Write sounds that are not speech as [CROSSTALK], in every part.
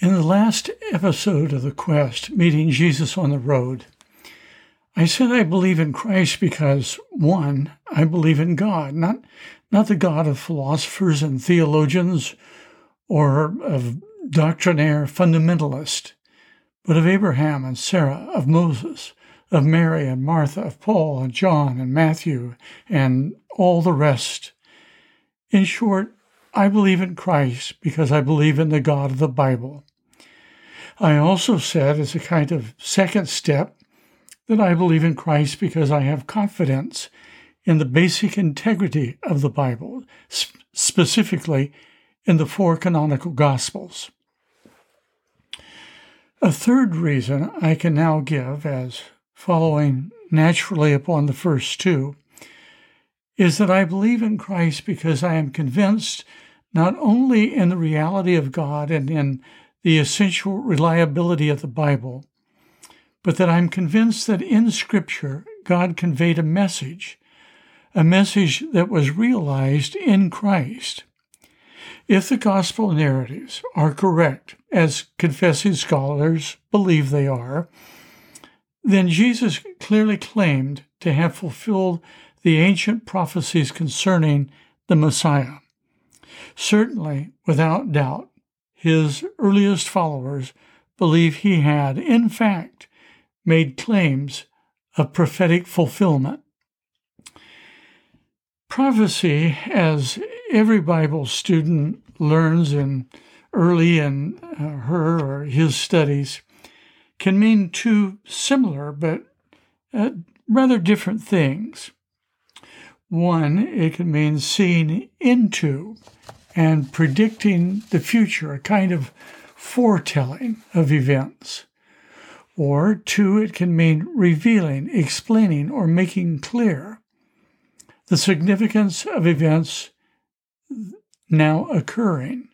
In the last episode of The Quest, Meeting Jesus on the Road, I said I believe in Christ because, one, I believe in God, not, not the God of philosophers and theologians or of doctrinaire fundamentalists, but of Abraham and Sarah, of Moses, of Mary and Martha, of Paul and John and Matthew, and all the rest. In short, I believe in Christ because I believe in the God of the Bible. I also said, as a kind of second step, that I believe in Christ because I have confidence in the basic integrity of the Bible, sp- specifically in the four canonical Gospels. A third reason I can now give, as following naturally upon the first two, is that I believe in Christ because I am convinced not only in the reality of God and in the essential reliability of the Bible, but that I'm convinced that in Scripture, God conveyed a message, a message that was realized in Christ. If the gospel narratives are correct, as confessing scholars believe they are, then Jesus clearly claimed to have fulfilled the ancient prophecies concerning the Messiah. Certainly, without doubt, his earliest followers believe he had, in fact, made claims of prophetic fulfillment. Prophecy, as every Bible student learns in early in uh, her or his studies, can mean two similar but uh, rather different things. One, it can mean seeing into and predicting the future, a kind of foretelling of events. Or two, it can mean revealing, explaining, or making clear the significance of events now occurring.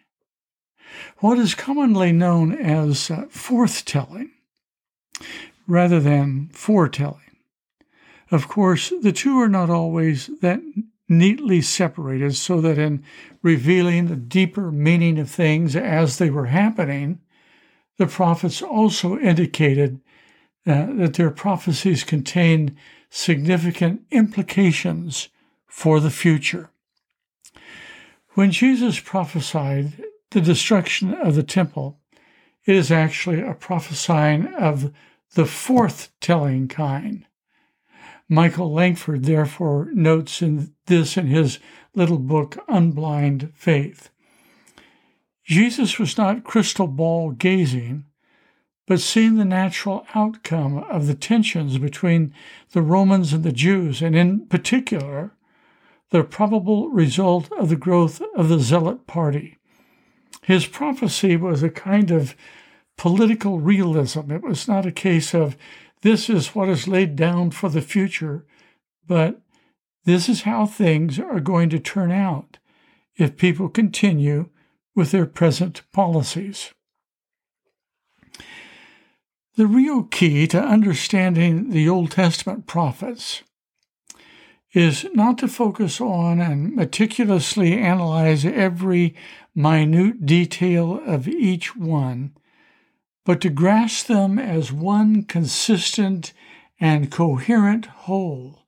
What is commonly known as uh, forthtelling rather than foretelling. Of course, the two are not always that neatly separated so that in revealing the deeper meaning of things as they were happening, the prophets also indicated uh, that their prophecies contained significant implications for the future. When Jesus prophesied the destruction of the temple, it is actually a prophesying of the forthtelling kind. Michael Langford, therefore, notes in this in his little book, Unblind Faith. Jesus was not crystal ball gazing, but seeing the natural outcome of the tensions between the Romans and the Jews, and in particular, the probable result of the growth of the Zealot party. His prophecy was a kind of political realism. It was not a case of this is what is laid down for the future, but this is how things are going to turn out if people continue with their present policies. The real key to understanding the Old Testament prophets is not to focus on and meticulously analyze every minute detail of each one, but to grasp them as one consistent and coherent whole.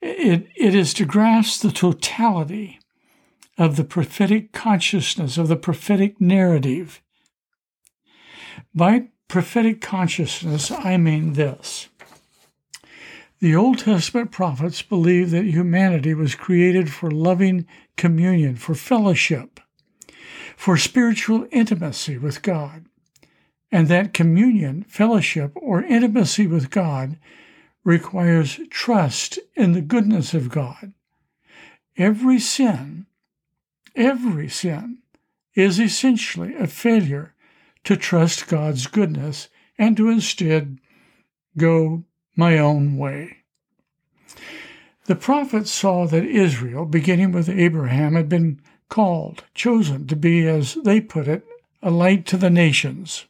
It, it is to grasp the totality of the prophetic consciousness, of the prophetic narrative. By prophetic consciousness, I mean this. The Old Testament prophets believed that humanity was created for loving communion, for fellowship, for spiritual intimacy with God and that communion, fellowship, or intimacy with God requires trust in the goodness of God. Every sin, every sin, is essentially a failure to trust God's goodness and to instead go my own way. The prophets saw that Israel, beginning with Abraham, had been called, chosen to be, as they put it, a light to the nations.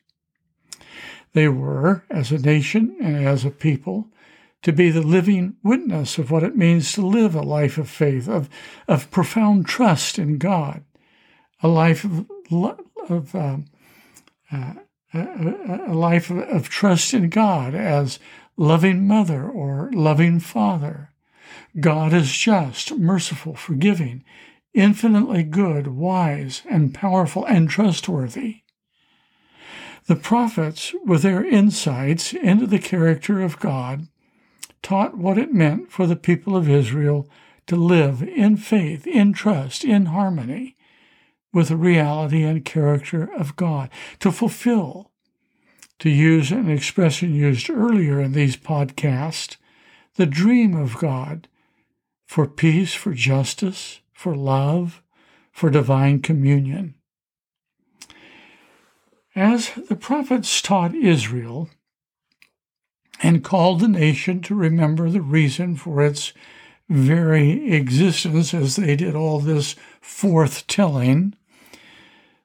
They were, as a nation and as a people, to be the living witness of what it means to live a life of faith, of, of profound trust in God, a life of, of um, uh, a, a life of trust in God as loving mother or loving father. God is just, merciful, forgiving, infinitely good, wise, and powerful, and trustworthy. The prophets, with their insights into the character of God, taught what it meant for the people of Israel to live in faith, in trust, in harmony with the reality and character of God, to fulfill, to use an expression used earlier in these podcasts, the dream of God for peace, for justice, for love, for divine communion. As the prophets taught Israel and called the nation to remember the reason for its very existence as they did all this forth telling,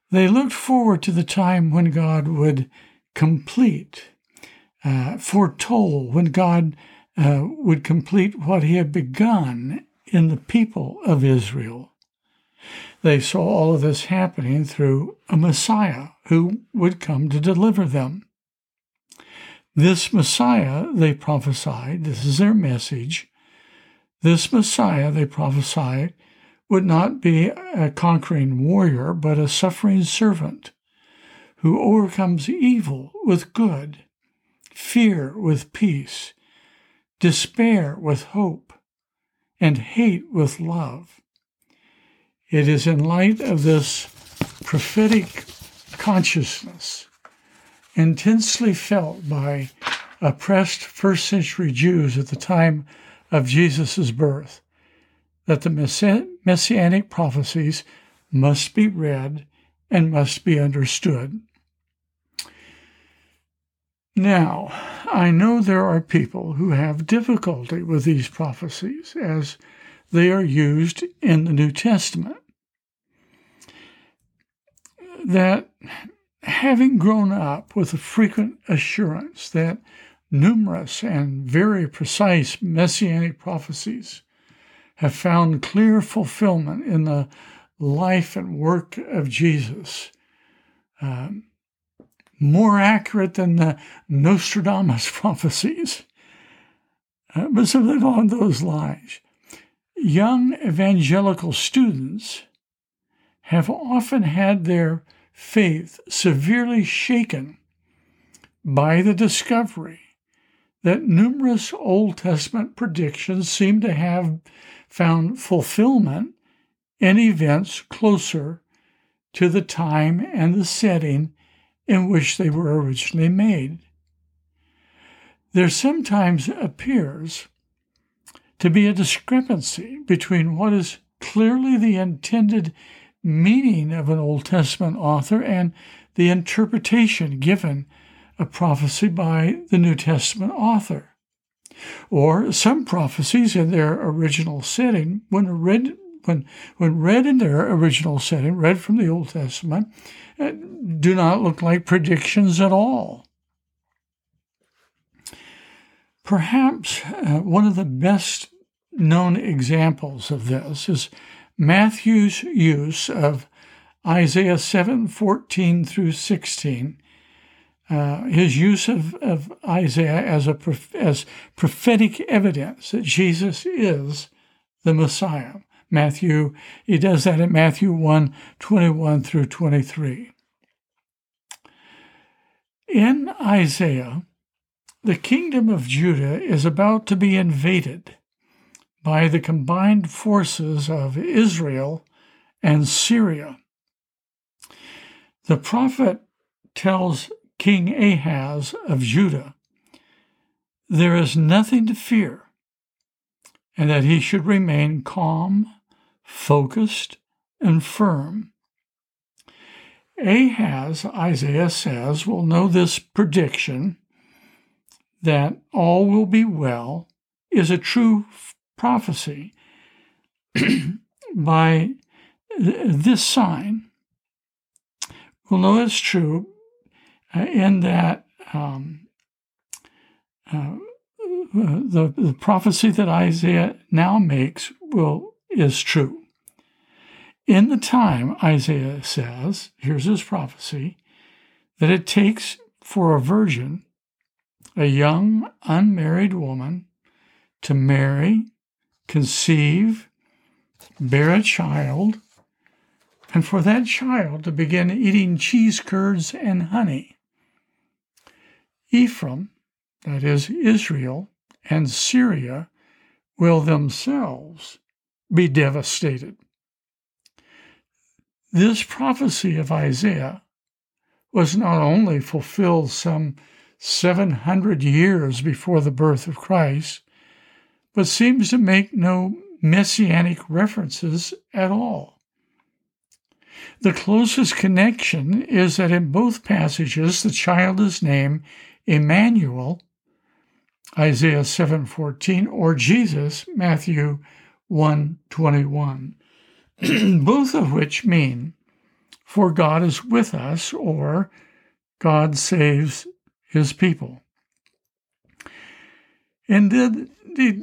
they looked forward to the time when God would complete, uh, foretold, when God uh, would complete what he had begun in the people of Israel. They saw all of this happening through a Messiah who would come to deliver them. This Messiah, they prophesied, this is their message. This Messiah, they prophesied, would not be a conquering warrior, but a suffering servant who overcomes evil with good, fear with peace, despair with hope, and hate with love. It is in light of this prophetic consciousness, intensely felt by oppressed first century Jews at the time of Jesus' birth, that the messianic prophecies must be read and must be understood. Now, I know there are people who have difficulty with these prophecies as they are used in the New Testament. That having grown up with a frequent assurance that numerous and very precise messianic prophecies have found clear fulfillment in the life and work of Jesus. Um, more accurate than the Nostradamus [LAUGHS] prophecies, uh, but something along those lines. Young evangelical students have often had their faith severely shaken by the discovery that numerous Old Testament predictions seem to have found fulfillment in events closer to the time and the setting in which they were originally made. There sometimes appears to be a discrepancy between what is clearly the intended meaning of an Old Testament author and the interpretation given a prophecy by the New Testament author or some prophecies in their original setting, when read, when, when read in their original setting, read from the Old Testament, uh, do not look like predictions at all. Perhaps uh, one of the best known examples of this is Matthew's use of Isaiah 7:14 through 16 uh, his use of, of Isaiah as, a, as prophetic evidence that Jesus is the Messiah. Matthew, he does that in Matthew 1 21 through 23. In Isaiah, the kingdom of Judah is about to be invaded by the combined forces of Israel and Syria. The prophet tells King Ahaz of Judah, there is nothing to fear, and that he should remain calm, focused, and firm. Ahaz, Isaiah says, will know this prediction that all will be well is a true prophecy [CLEARS THROAT] by this sign. We'll know it's true uh, in that um, uh, the, the prophecy that Isaiah now makes will is true. In the time, Isaiah says, here's his prophecy, that it takes for a virgin, a young unmarried woman, to marry, conceive, bear a child, and for that child to begin eating cheese curds and honey. Ephraim, that is Israel, and Syria will themselves be devastated. This prophecy of Isaiah was not only fulfilled some 700 years before the birth of Christ, but seems to make no messianic references at all. The closest connection is that in both passages the child is named Emmanuel, Isaiah 7:14, or Jesus, Matthew 1:21, [CLEARS THROAT] both of which mean for God is with us or God saves his people. Indeed,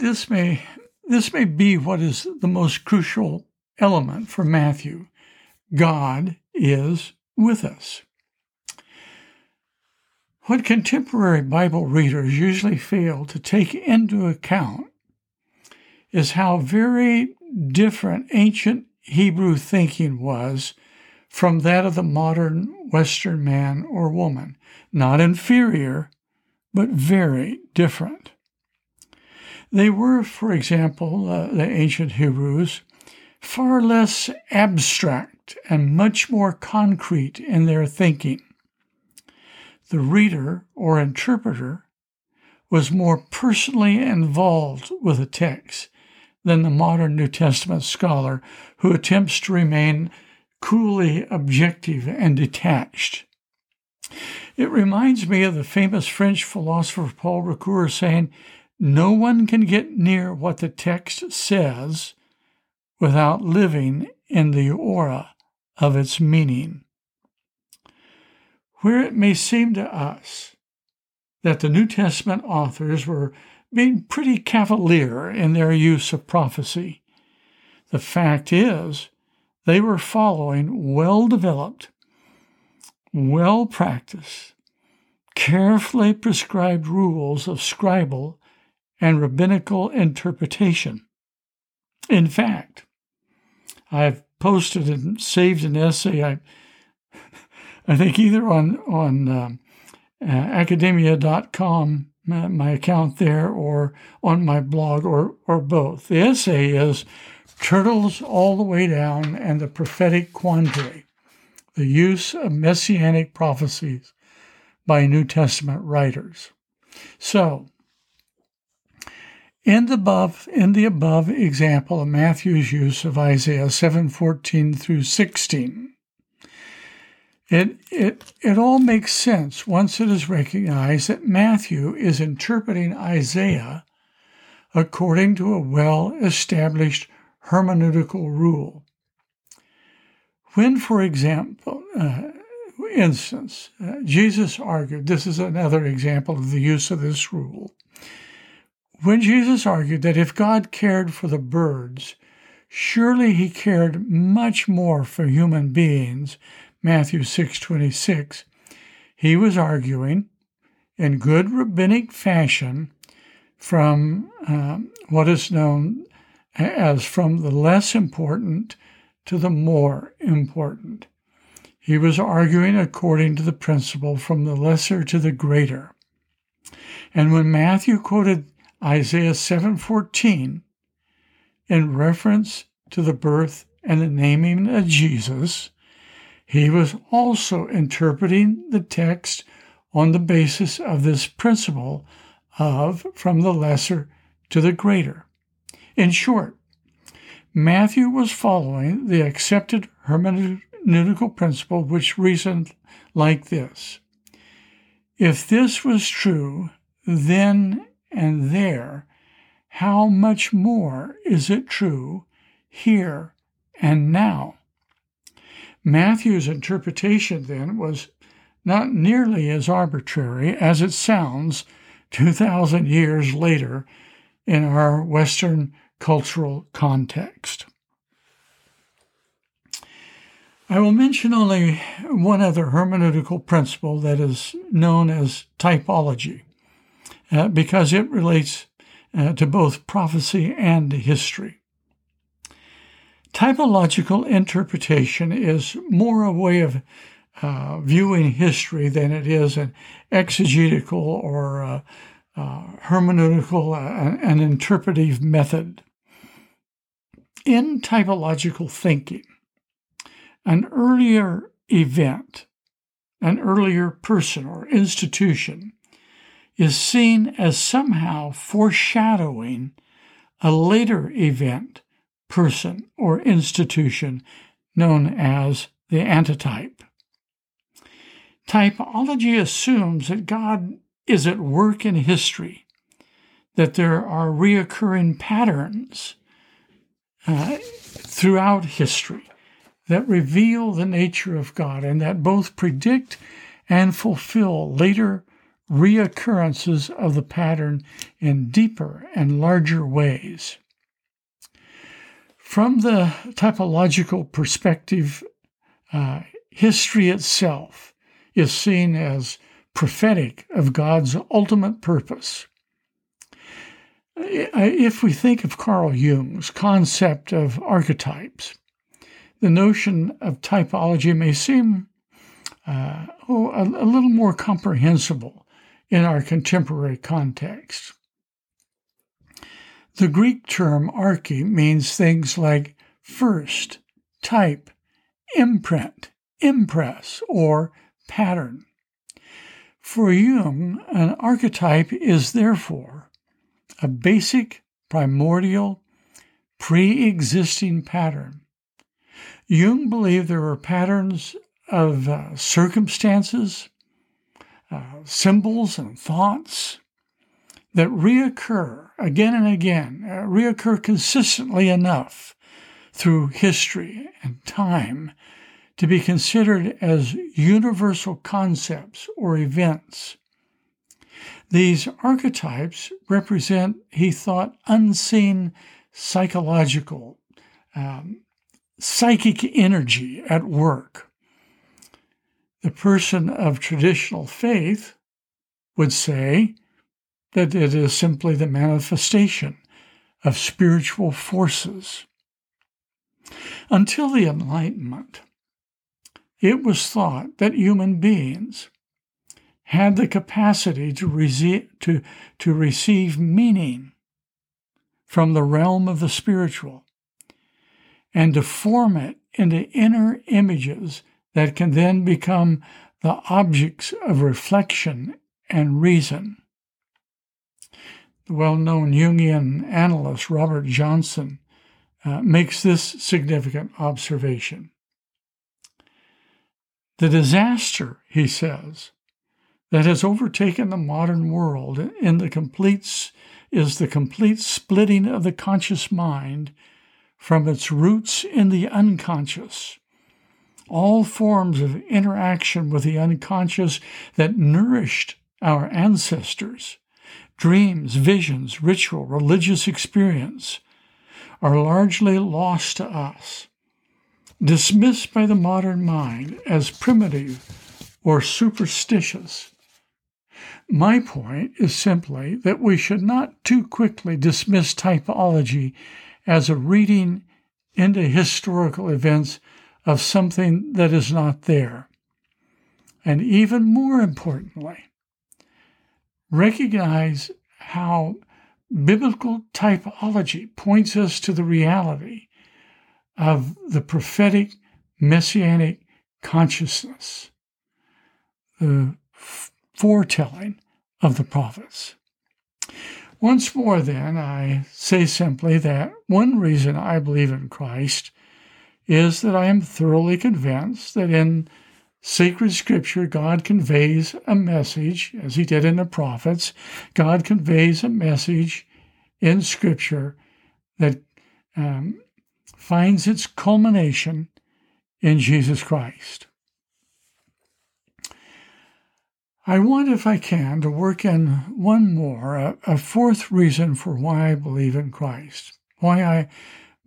this may this may be what is the most crucial element for Matthew. God is with us. What contemporary Bible readers usually fail to take into account is how very different ancient Hebrew thinking was from that of the modern Western man or woman. Not inferior, but very different. They were, for example, uh, the ancient Hebrews, far less abstract and much more concrete in their thinking. The reader or interpreter was more personally involved with a text than the modern New Testament scholar who attempts to remain coolly objective and detached. It reminds me of the famous French philosopher Paul Ricoeur saying, No one can get near what the text says without living in the aura of its meaning where it may seem to us that the New Testament authors were being pretty cavalier in their use of prophecy. The fact is, they were following well developed, well practiced, carefully prescribed rules of scribal and rabbinical interpretation. In fact, I've posted and saved an essay I [LAUGHS] I think either on on um, uh, academia.com, uh, my account there, or on my blog, or or both. The essay is "Turtles All the Way Down and the Prophetic Quandary: The Use of Messianic Prophecies by New Testament Writers." So. In the above, in the above example of Matthew's use of Isaiah 7:14 through 16, it, it, it all makes sense once it is recognized that Matthew is interpreting Isaiah according to a well established hermeneutical rule. When, for example, uh, instance, uh, Jesus argued, this is another example of the use of this rule. When Jesus argued that if God cared for the birds, surely he cared much more for human beings Matthew 6:26, he was arguing in good rabbinic fashion from um, what is known as from the less important to the more important. He was arguing according to the principle from the lesser to the greater. And when Matthew quoted Isaiah 7:14 in reference to the birth and the naming of Jesus, he was also interpreting the text on the basis of this principle of from the lesser to the greater. In short, Matthew was following the accepted hermeneutical principle which reasoned like this If this was true then and there, how much more is it true here and now? Matthew's interpretation then was not nearly as arbitrary as it sounds 2,000 years later in our Western cultural context. I will mention only one other hermeneutical principle that is known as typology, uh, because it relates uh, to both prophecy and history. Typological interpretation is more a way of uh, viewing history than it is an exegetical or uh, uh, hermeneutical, uh, an interpretive method. In typological thinking, an earlier event, an earlier person or institution, is seen as somehow foreshadowing a later event, person, or institution known as the antitype. Typology assumes that God is at work in history, that there are reoccurring patterns uh, throughout history that reveal the nature of God and that both predict and fulfill later reoccurrences of the pattern in deeper and larger ways. From the typological perspective, uh, history itself is seen as prophetic of God's ultimate purpose. If we think of Carl Jung's concept of archetypes, the notion of typology may seem uh, oh, a, a little more comprehensible in our contemporary context. The Greek term arche means things like first, type, imprint, impress, or pattern. For Jung, an archetype is therefore a basic, primordial, pre existing pattern Jung believed there were patterns of uh, circumstances, uh, symbols, and thoughts that reoccur again and again, uh, reoccur consistently enough through history and time to be considered as universal concepts or events. These archetypes represent, he thought, unseen psychological, um, psychic energy at work. The person of traditional faith would say that it is simply the manifestation of spiritual forces. Until the Enlightenment, it was thought that human beings had the capacity to, rece- to, to receive meaning from the realm of the spiritual and to form it into inner images that can then become the objects of reflection and reason. The well known Jungian analyst Robert Johnson uh, makes this significant observation. The disaster, he says, that has overtaken the modern world in the complete, is the complete splitting of the conscious mind from its roots in the unconscious. All forms of interaction with the unconscious that nourished our ancestors, dreams, visions, ritual, religious experience, are largely lost to us, dismissed by the modern mind as primitive or superstitious. My point is simply that we should not too quickly dismiss typology as a reading into historical events of something that is not there. And even more importantly, recognize how biblical typology points us to the reality of the prophetic messianic consciousness, the foretelling of the prophets. Once more, then, I say simply that one reason I believe in Christ is that I am thoroughly convinced that in sacred scripture, God conveys a message, as he did in the prophets. God conveys a message in scripture that um, finds its culmination in Jesus Christ. I want, if I can, to work in one more, a, a, fourth reason for why I believe in Christ, why I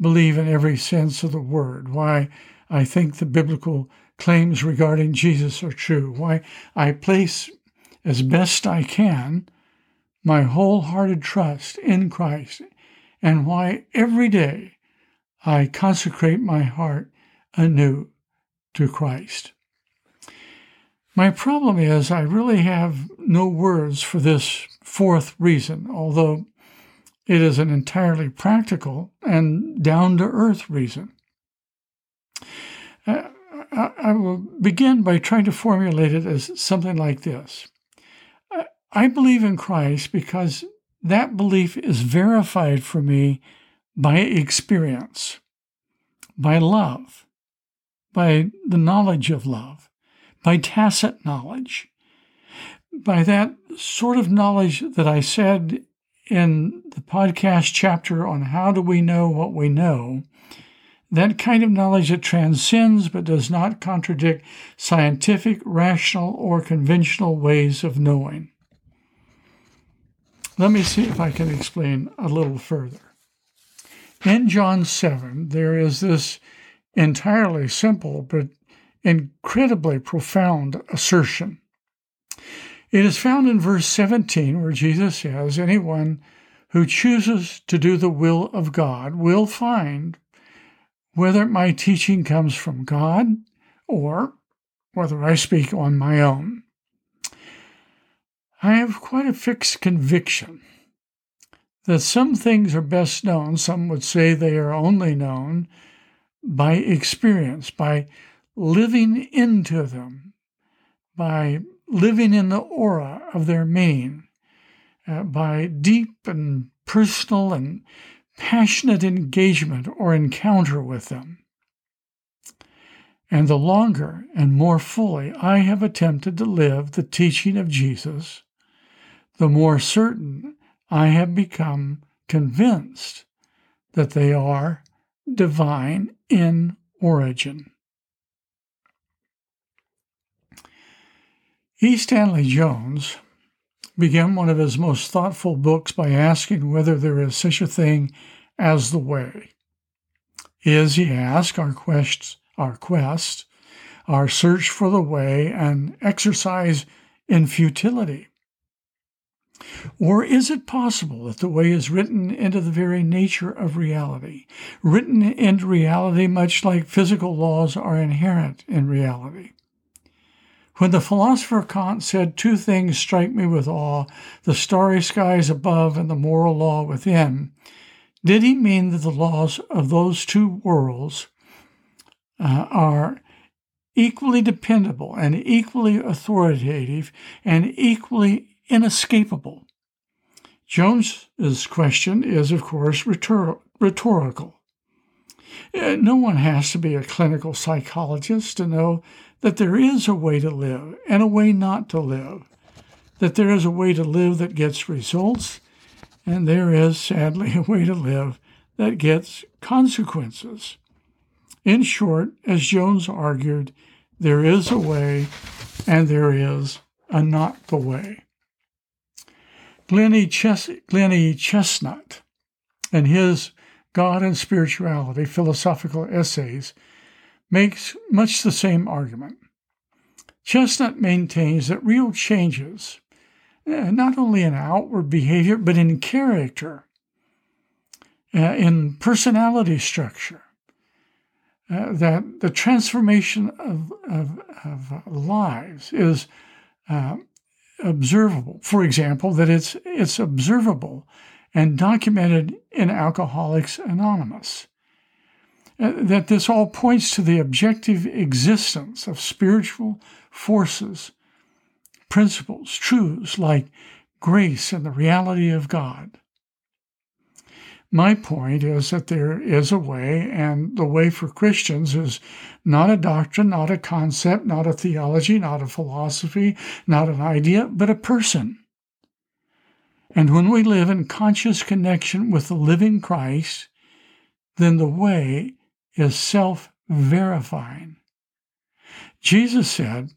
believe in every sense of the word, why I think the biblical claims regarding Jesus are true, why I place as best I can my wholehearted trust in Christ, and why every day I consecrate my heart anew to Christ. My problem is I really have no words for this fourth reason, although it is an entirely practical and down to earth reason. Uh, I will begin by trying to formulate it as something like this I believe in Christ because that belief is verified for me by experience, by love, by the knowledge of love, by tacit knowledge, by that sort of knowledge that I said in the podcast chapter on how do we know what we know, that kind of knowledge that transcends but does not contradict scientific, rational, or conventional ways of knowing. Let me see if I can explain a little further. In John 7, there is this entirely simple but incredibly profound assertion. It is found in verse 17, where Jesus says, Anyone who chooses to do the will of God will find whether my teaching comes from God or whether I speak on my own. I have quite a fixed conviction that some things are best known, some would say they are only known by experience, by living into them, by living in the aura of their meaning, uh, by deep and personal and passionate engagement or encounter with them. And the longer and more fully I have attempted to live the teaching of Jesus, the more certain I have become convinced that they are divine in origin. E. Stanley Jones began one of his most thoughtful books by asking whether there is such a thing as the way. Is, he asked, our quest, our quest, our search for the way, an exercise in futility? Or is it possible that the way is written into the very nature of reality, written into reality much like physical laws are inherent in reality? When the philosopher Kant said, Two things strike me with awe the starry skies above and the moral law within, did he mean that the laws of those two worlds uh, are equally dependable and equally authoritative and equally inescapable? Jones's question is, of course, rhetor- rhetorical. Uh, no one has to be a clinical psychologist to know that there is a way to live and a way not to live, that there is a way to live that gets results, and there is, sadly, a way to live that gets consequences. In short, as Jones argued, there is a way and there is a not the way. Glennie, Ches- Glennie Chesnut, in his God and Spirituality philosophical essays, makes much the same argument. Chesnut maintains that real changes, uh, not only in outward behavior, but in character, uh, in personality structure, uh, that the transformation of, of, of lives is uh, observable. For example, that it's it's observable and documented in Alcoholics Anonymous. Uh, that this all points to the objective existence of spiritual forces, principles, truths like grace and the reality of God. My point is that there is a way, and the way for Christians is not a doctrine, not a concept, not a theology, not a philosophy, not an idea, but a person. And when we live in conscious connection with the living Christ, then the way is self verifying. Jesus said,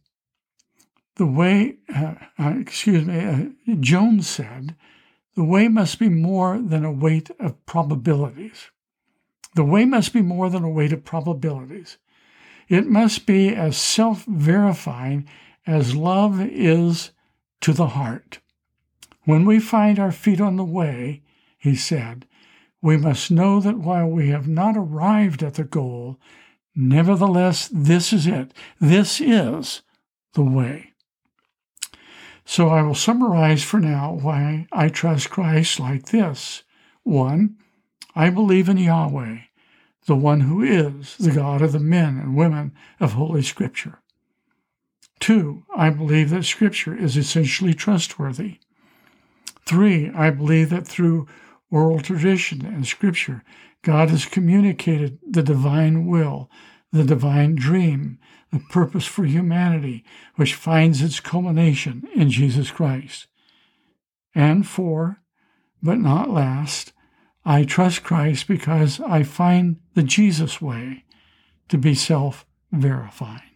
the way, uh, uh, excuse me, uh, Jones said, the way must be more than a weight of probabilities. The way must be more than a weight of probabilities. it must be as self verifying as love is to the heart. When we find our feet on the way, he said, we must know that while we have not arrived at the goal, nevertheless, this is it. This is the way. So I will summarize for now why I trust Christ like this. One, I believe in Yahweh, the one who is the God of the men and women of Holy Scripture. Two, I believe that Scripture is essentially trustworthy. Three, I believe that through oral tradition and Scripture, God has communicated the divine will, the divine dream, the purpose for humanity, which finds its culmination in Jesus Christ. And four, but not last, I trust Christ because I find the Jesus way to be self verifying.